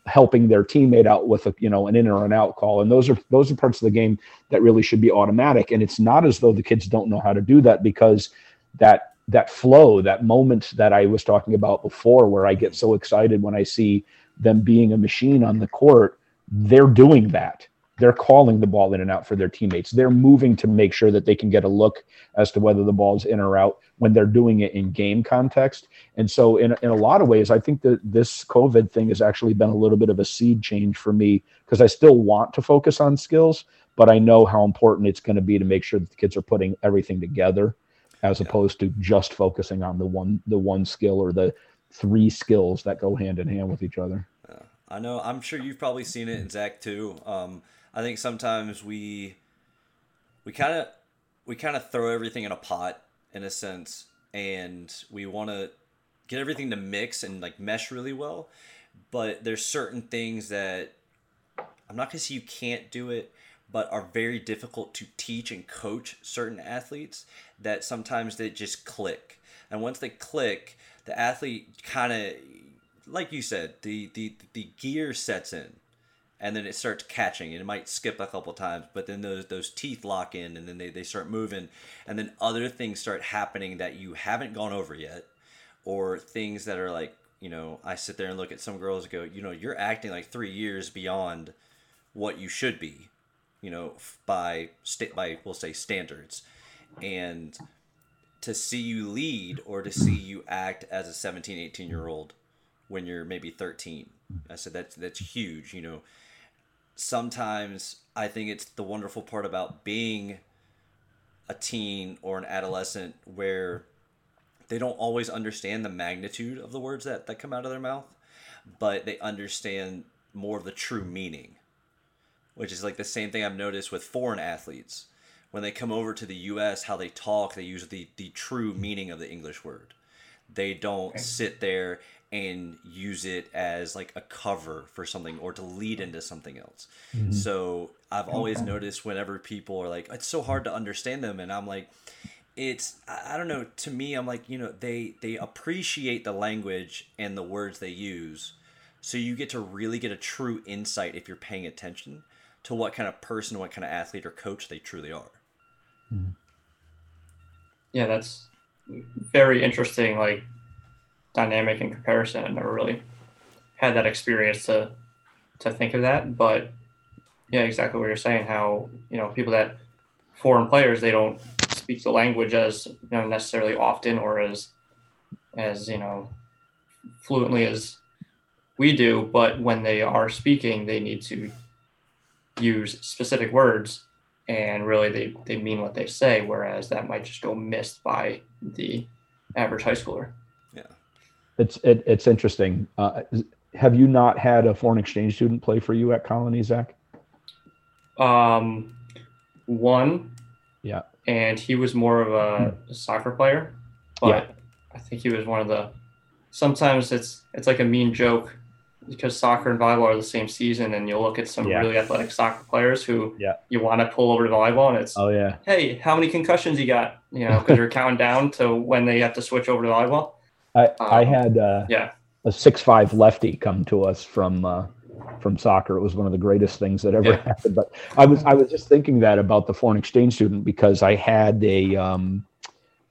helping their teammate out with a you know an in or an out call. And those are those are parts of the game that really should be automatic. And it's not as though the kids don't know how to do that because that that flow, that moment that I was talking about before, where I get so excited when I see them being a machine on the court, they're doing that they're calling the ball in and out for their teammates. They're moving to make sure that they can get a look as to whether the ball's in or out when they're doing it in game context. And so, in, in a lot of ways, I think that this COVID thing has actually been a little bit of a seed change for me because I still want to focus on skills, but I know how important it's going to be to make sure that the kids are putting everything together as Yeah. opposed to just focusing on the one the one skill or the three skills that go hand in hand with each other. I know. I'm sure you've probably seen it in Zach too. Um, I think sometimes we we kind of we kind of throw everything in a pot in a sense, and we want to get everything to mix and like mesh really well. But there's certain things that I'm not gonna say you can't do it, but are very difficult to teach and coach certain athletes that sometimes they just click. And once they click, the athlete kind of like you said, the, the the gear sets in and then it starts catching. And it might skip a couple times, but then those those teeth lock in and then they, they start moving. And then other things start happening that you haven't gone over yet or things that are like, you know, I sit there and look at some girls and go, you know, you're acting like three years beyond what you should be, you know, by state by we'll say standards, and to see you lead or to see you act as a 17, 18 year old when you're maybe 13. I said that's that's huge, you know. Sometimes I think it's the wonderful part about being a teen or an adolescent where they don't always understand the magnitude of the words that, that come out of their mouth, but they understand more of the true meaning which is like the same thing I've noticed with foreign athletes. When they come over to the US, how they talk, they use the, the true meaning of the English word. They don't sit there and use it as like a cover for something or to lead into something else. Mm-hmm. So I've always noticed whenever people are like, it's so hard to understand them. And I'm like, it's I I don't know. To me, I'm like, you know, they they appreciate the language and the words they use, so you get to really get a true insight if you're paying attention to what kind of person, what kind of athlete or coach they truly are. Mm-hmm. Yeah, that's very interesting, like dynamic in comparison. I never really had that experience to to think of that, but yeah, exactly what you're saying. How you know people that foreign players they don't speak the language as you know necessarily often or as as you know fluently as we do, but when they are speaking, they need to use specific words and really they, they mean what they say, whereas that might just go missed by the average high schooler. It's it, it's interesting. Uh, have you not had a foreign exchange student play for you at Colonie, Zach? Um, one, Yeah. and he was more of a soccer player, but Yeah. I think he was one of the. Sometimes it's it's like a mean joke because soccer and volleyball are the same season, and you'll look at some Yeah. really athletic soccer players who Yeah. you want to pull over to volleyball, and it's Oh yeah. hey, how many concussions you got? You know, because you're counting down to when they have to switch over to volleyball. I I Um, had uh, Yeah, a six five lefty come to us from uh, from soccer. It was one of the greatest things that ever Yeah. happened. But I was I was just thinking that about the foreign exchange student because I had a um,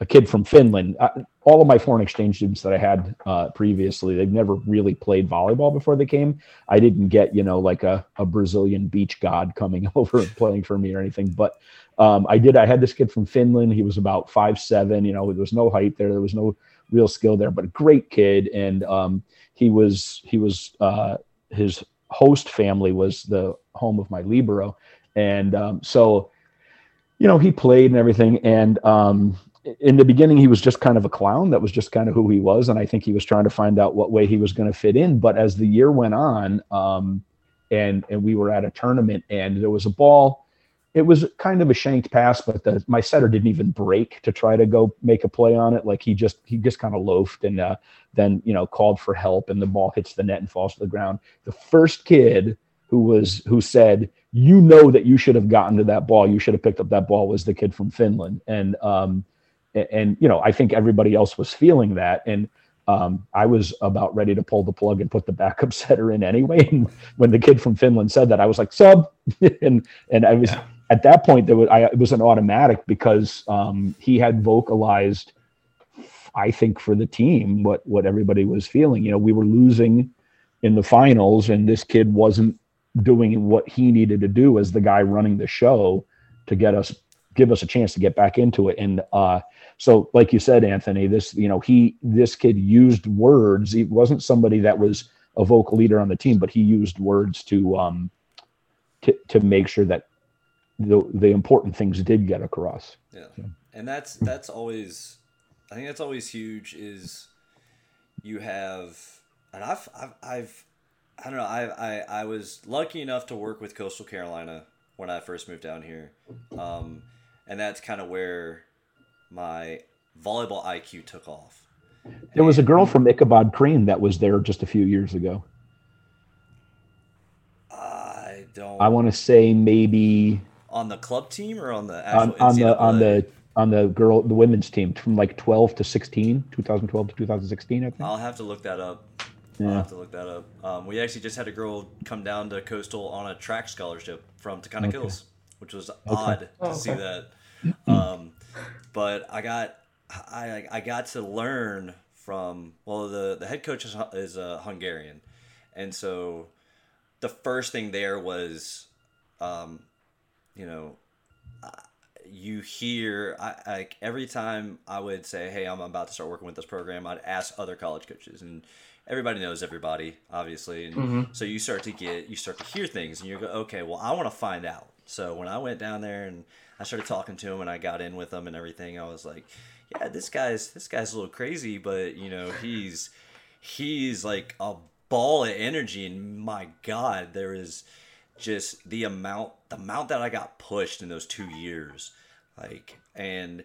a kid from Finland. Uh, all of my foreign exchange students that I had uh, previously, they've never really played volleyball before they came. I didn't get you know like a, a Brazilian beach god coming over and playing for me or anything, but. Um, I did. I had this kid from Finland. He was about five seven. You know, there was no height there. There was no real skill there, but a great kid. And um, he was he was uh, his host family was the home of my libero, and um, so you know he played and everything. And um, in the beginning, he was just kind of a clown. That was just kind of who he was, and I think he was trying to find out what way he was going to fit in. But as the year went on, um, and and we were at a tournament, and there was a ball it was kind of a shanked pass, but the, my setter didn't even break to try to go make a play on it. Like he just he just kind of loafed and uh, then you know called for help, and the ball hits the net and falls to the ground. The first kid who was who said, "You know that you should have gotten to that ball. You should have picked up that ball." Was the kid from Finland, and um, and, and you know I think everybody else was feeling that, and um, I was about ready to pull the plug and put the backup setter in anyway. And when the kid from Finland said that, I was like sub, and and I was Yeah. At that point there was I, it was an automatic because um, he had vocalized, I think for the team what what everybody was feeling. You know, we were losing in the finals, and this kid wasn't doing what he needed to do as the guy running the show to get us give us a chance to get back into it and uh so like you said anthony this you know he this kid used words he wasn't somebody that was a vocal leader on the team but he used words to um to, to make sure that the the important things did get across Yeah, and that's that's always, I think that's always huge. Is you have, and I've I've, I've I don't know. I, I I was lucky enough to work with Coastal Carolina when I first moved down here, um, and that's kind of where my volleyball IQ took off. there was a girl from ichabod crane that was there just a few years ago I don't. i want to say maybe on the club team or on the on, actual on the on the on the girl the women's team from like 12 to 16 2012 to 2016 i think I'll have to look that up. yeah. I'll have to look that up. Um, we actually just had a girl come down to Coastal on a track scholarship from Taconic Hills, which was odd to Oh, see that. Um, but I got I, I got to learn from well the the head coach is, is a Hungarian, and so the first thing there was, um, you know, you hear I, like every time I would say, "Hey, I'm about to start working with this program," I'd ask other college coaches, and everybody knows everybody, obviously, and Mhm. so you start to get you start to hear things, and you go, "Okay, well, I want to find out." So when I went down there and I started talking to him, and I got in with him and everything, I was like, "Yeah, this guy's this guy's a little crazy, but you know, he's he's like a ball of energy, and my God, there is." Just the amount the amount that I got pushed in those two years, like and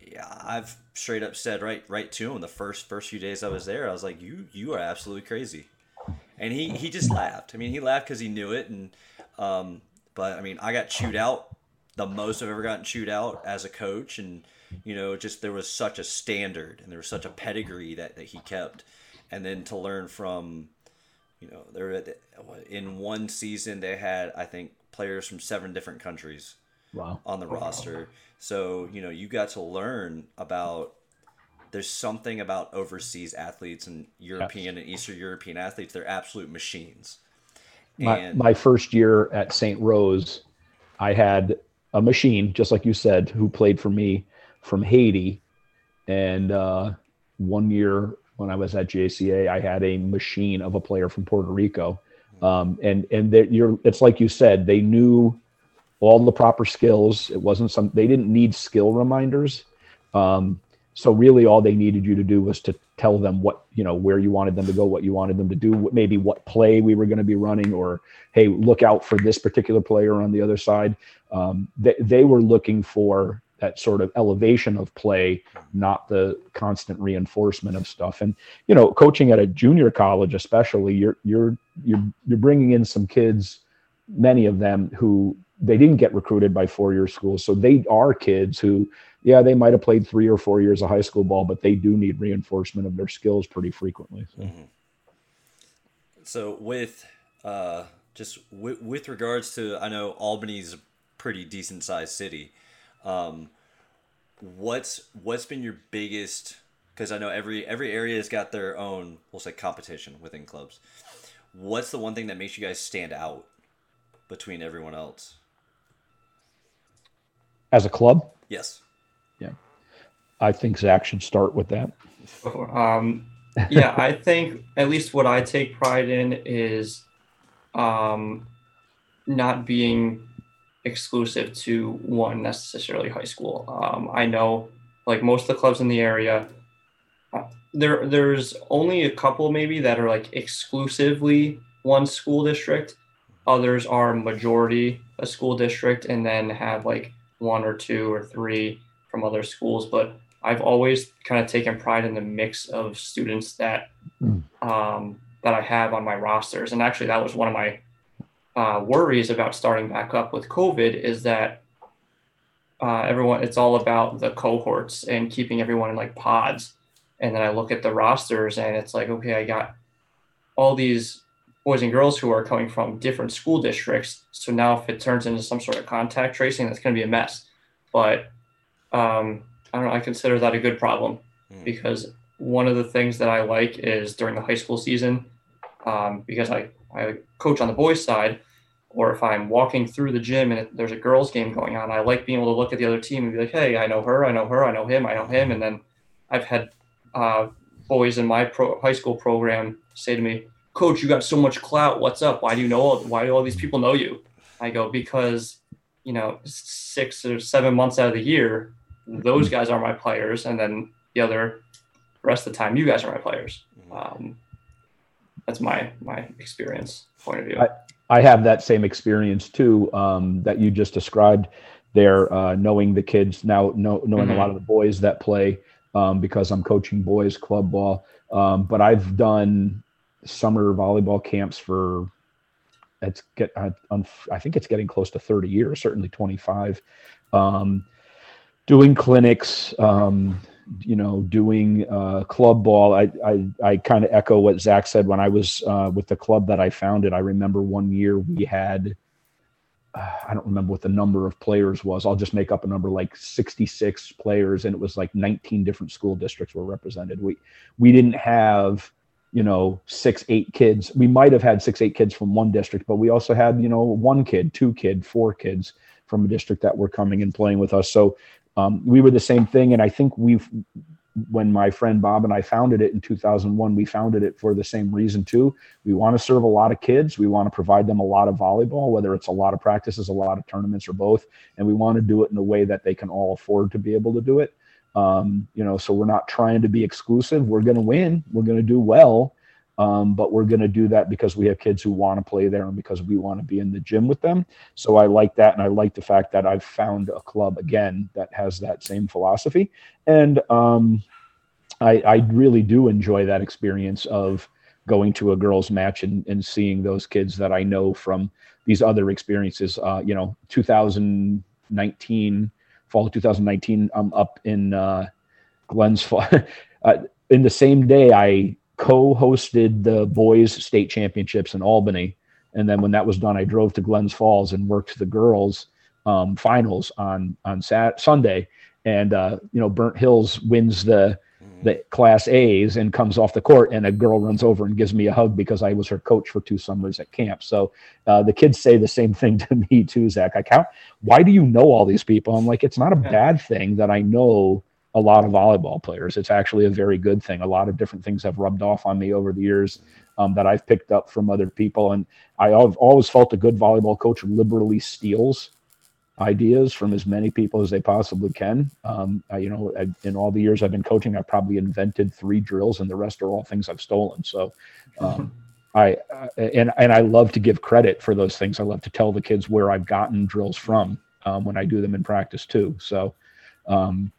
yeah, I've straight up said right right to him the first first few days I was there. I was like, you you are absolutely crazy, and he he just laughed. I mean, he laughed because he knew it, and um, but I mean, I got chewed out the most I've ever gotten chewed out as a coach, and you know, just there was such a standard and there was such a pedigree that that he kept, and then to learn from you know, they're in one season they had I think players from seven different countries wow on the roster. So you know, you got to learn about. There's something about overseas athletes and European and Eastern European athletes. They're absolute machines. my, And my first year at St. Rose, I had a machine, just like you said, who played for me from Haiti. And uh, one year when I was at JCA, I had a machine of a player from Puerto Rico. Um, and and you're, it's like you said, they knew all the proper skills. It wasn't some, they didn't need skill reminders. Um, so really all they needed you to do was to tell them what, you know, where you wanted them to go, what you wanted them to do, what- maybe what play we were going to be running or, Hey, look out for this particular player on the other side. Um, they, they were looking for that sort of elevation of play, not the constant reinforcement of stuff. And you know, coaching at a junior college, especially, you're you're you're you're bringing in some kids, many of them who they didn't get recruited by four year schools, so they are kids who, yeah, they might have played three or four years of high school ball, but they do need reinforcement of their skills pretty frequently. So, mm-hmm. so with uh, just w- with regards to, I know Albany's a pretty decent sized city. Um, what's what's been your biggest? Because I know every every area has got their own, we'll say, competition within clubs. What's the one thing that makes you guys stand out between everyone else? As a club? Yes. Yeah. I think Zach should start with that. Um, yeah, I think at least what I take pride in is um, not being exclusive to one necessarily high school. Um, I know like most of the clubs in the area, uh, there there's only a couple maybe that are like exclusively one school district. Others are majority a school district and then have like one or two or three from other schools. But I've always kind of taken pride in the mix of students that mm. um, that I have on my rosters. And actually, that was one of my uh, worries about starting back up with COVID is that uh, everyone, it's all about the cohorts and keeping everyone in like pods. And then I look at the rosters and it's like, okay, I got all these boys and girls who are coming from different school districts. So now if it turns into some sort of contact tracing, that's going to be a mess. But um, I don't know, I consider that a good problem mm. because one of the things that I like is during the high school season, um, because I, I coach on the boys' side, or if I'm walking through the gym and there's a girls' game going on, I like being able to look at the other team and be like, hey, I know her, I know her, I know him, I know him. And then I've had uh, boys in my pro, high school program say to me, Coach, you got so much clout. What's up? Why do you know? All, why do all these people know you? I go because you know six or seven months out of the year, those guys are my players, and then the other rest of the time, you guys are my players. Mm-hmm. Um, that's my my experience point of view. I, I have that same experience too um, that you just described there, uh, knowing the kids now, know, knowing mm-hmm. a lot of the boys that play um, because I'm coaching boys club ball. Um, but I've done summer volleyball camps for it's get I, I think it's getting close to 30 years, certainly 25. Um, doing clinics, um, you know, doing uh, club ball. I I, I kind of echo what Zach said when I was uh, with the club that I founded. I remember one year we had. Uh, I don't remember what the number of players was. I'll just make up a number like 66 players, and it was like 19 different school districts were represented. We we didn't have you know six eight kids. We might have had six eight kids from one district, but we also had you know one kid, two kid, four kids from a district that were coming and playing with us. So um, we were the same thing, and I think we've when my friend Bob and I founded it in 2001, we founded it for the same reason too. We want to serve a lot of kids. We want to provide them a lot of volleyball, whether it's a lot of practices, a lot of tournaments, or both. And we want to do it in a way that they can all afford to be able to do it. Um, you know, so we're not trying to be exclusive. We're going to win. We're going to do well. Um, but we're going to do that because we have kids who want to play there and because we want to be in the gym with them. So I like that. And I like the fact that I've found a club again that has that same philosophy. And um, I, I really do enjoy that experience of going to a girls match and, and seeing those kids that I know from these other experiences. Uh, you know, 2019, fall of 2019, I'm up in uh, Glens Falls. uh, in the same day, I co-hosted the boys state championships in Albany. And then when that was done, I drove to Glens Falls and worked the girls um, finals on on Sat- Sunday. And uh, you know, Burnt Hills wins the the class A's and comes off the court, and a girl runs over and gives me a hug because I was her coach for two summers at camp. So uh, the kids say the same thing to me too, Zach. I count. Why do you know all these people? I'm like, it's not a bad thing that I know a lot of volleyball players. It's actually a very good thing. A lot of different things have rubbed off on me over the years um, that I've picked up from other people. And I've always felt a good volleyball coach liberally steals ideas from as many people as they possibly can. Um, I, you know, I, in all the years I've been coaching, I've probably invented three drills, and the rest are all things I've stolen. So, um, I uh, and and I love to give credit for those things. I love to tell the kids where I've gotten drills from um, when I do them in practice too. So, um,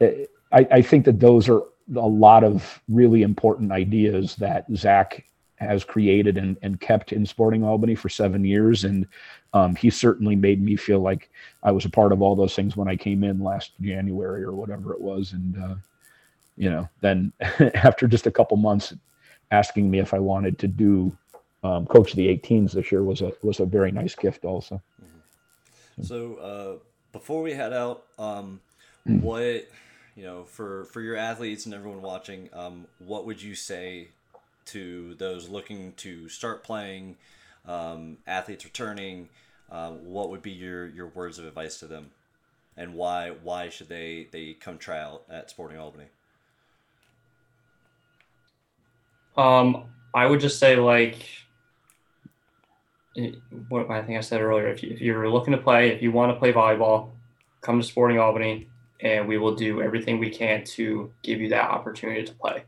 I, I think that those are a lot of really important ideas that Zach has created and, and kept in Sporting Albany for seven years. And um, he certainly made me feel like I was a part of all those things when I came in last January or whatever it was. And, uh, you know, then after just a couple months asking me if I wanted to do um, coach the 18s this year was a, was a very nice gift also. Mm-hmm. So uh, before we head out, um, mm. what, you know, for, for your athletes and everyone watching, um, what would you say to those looking to start playing, um, athletes returning, uh, what would be your, your words of advice to them, and why why should they they come try out at Sporting Albany? Um, I would just say like what I think I said earlier. If, you, if you're looking to play, if you want to play volleyball, come to Sporting Albany, and we will do everything we can to give you that opportunity to play.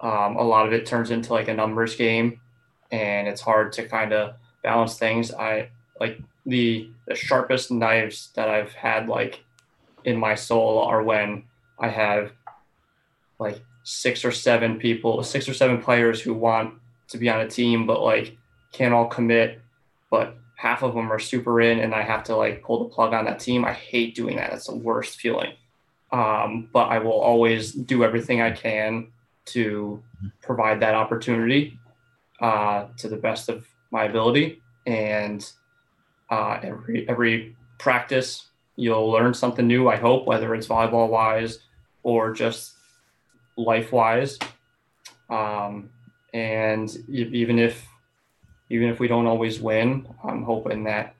Um, a lot of it turns into like a numbers game, and it's hard to kind of balance things. I like the the sharpest knives that I've had like in my soul are when I have like six or seven people, six or seven players who want to be on a team, but like can't all commit. But half of them are super in, and I have to like pull the plug on that team. I hate doing that. That's the worst feeling. Um, but I will always do everything I can to provide that opportunity uh, to the best of my ability. And uh, every every practice, you'll learn something new. I hope, whether it's volleyball wise or just life wise. Um, and even if even if we don't always win, I'm hoping that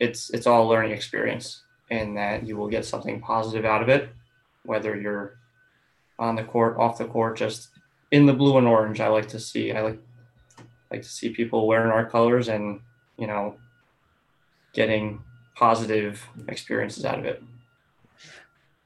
it's it's all a learning experience and that you will get something positive out of it, whether you're on the court, off the court, just in the blue and orange. I like to see. I like like to see people wearing our colors and you know getting positive experiences out of it.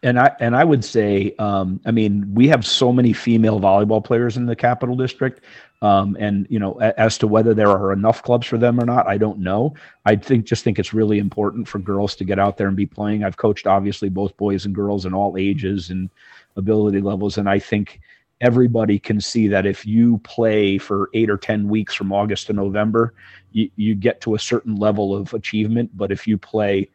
And I and I would say, um, I mean, we have so many female volleyball players in the Capital District, um, and you know, as to whether there are enough clubs for them or not, I don't know. I think just think it's really important for girls to get out there and be playing. I've coached obviously both boys and girls in all ages, and ability levels. And I think everybody can see that if you play for eight or 10 weeks from August to November, you, you get to a certain level of achievement. But if you play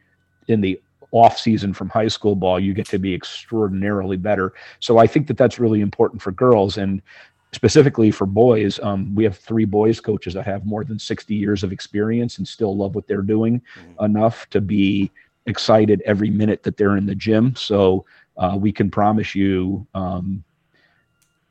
in the off season from high school ball, you get to be extraordinarily better. So I think that that's really important for girls. And specifically for boys, um, we have three boys coaches that have more than 60 years of experience and still love what they're doing mm-hmm. enough to be excited every minute that they're in the gym. So uh, we can promise you, um,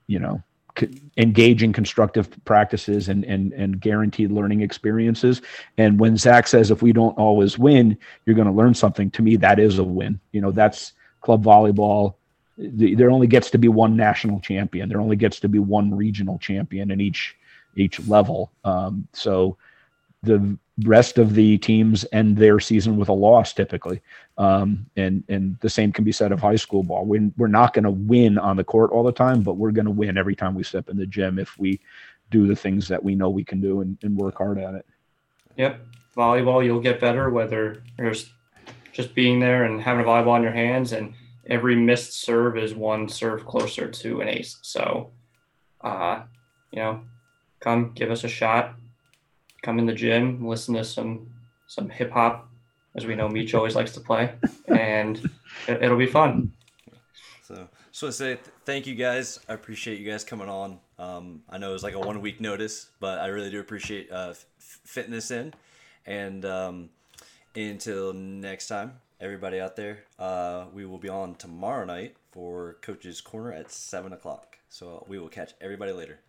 you know, c- engaging constructive practices and, and, and guaranteed learning experiences. And when Zach says, if we don't always win, you're going to learn something, to me, that is a win. You know, that's club volleyball. There only gets to be one national champion. There only gets to be one regional champion in each each level. Um, so the rest of the teams end their season with a loss typically. Um, and and the same can be said of high school ball. We're, we're not going to win on the court all the time, but we're going to win every time we step in the gym if we do the things that we know we can do and, and work hard at it. Yep. Volleyball, you'll get better whether there's just being there and having a volleyball in your hands and every missed serve is one serve closer to an ace. So, uh, you know, come give us a shot come in the gym, listen to some some hip hop, as we know Meech always likes to play, and it, will be fun. So, just want to say th- thank you guys. I appreciate you guys coming on. Um, I know it was like a one week notice, but I really do appreciate uh, f- fitting this in. And um, until next time, everybody out there, uh, we will be on tomorrow night for Coach's Corner at seven o'clock. So we will catch everybody later.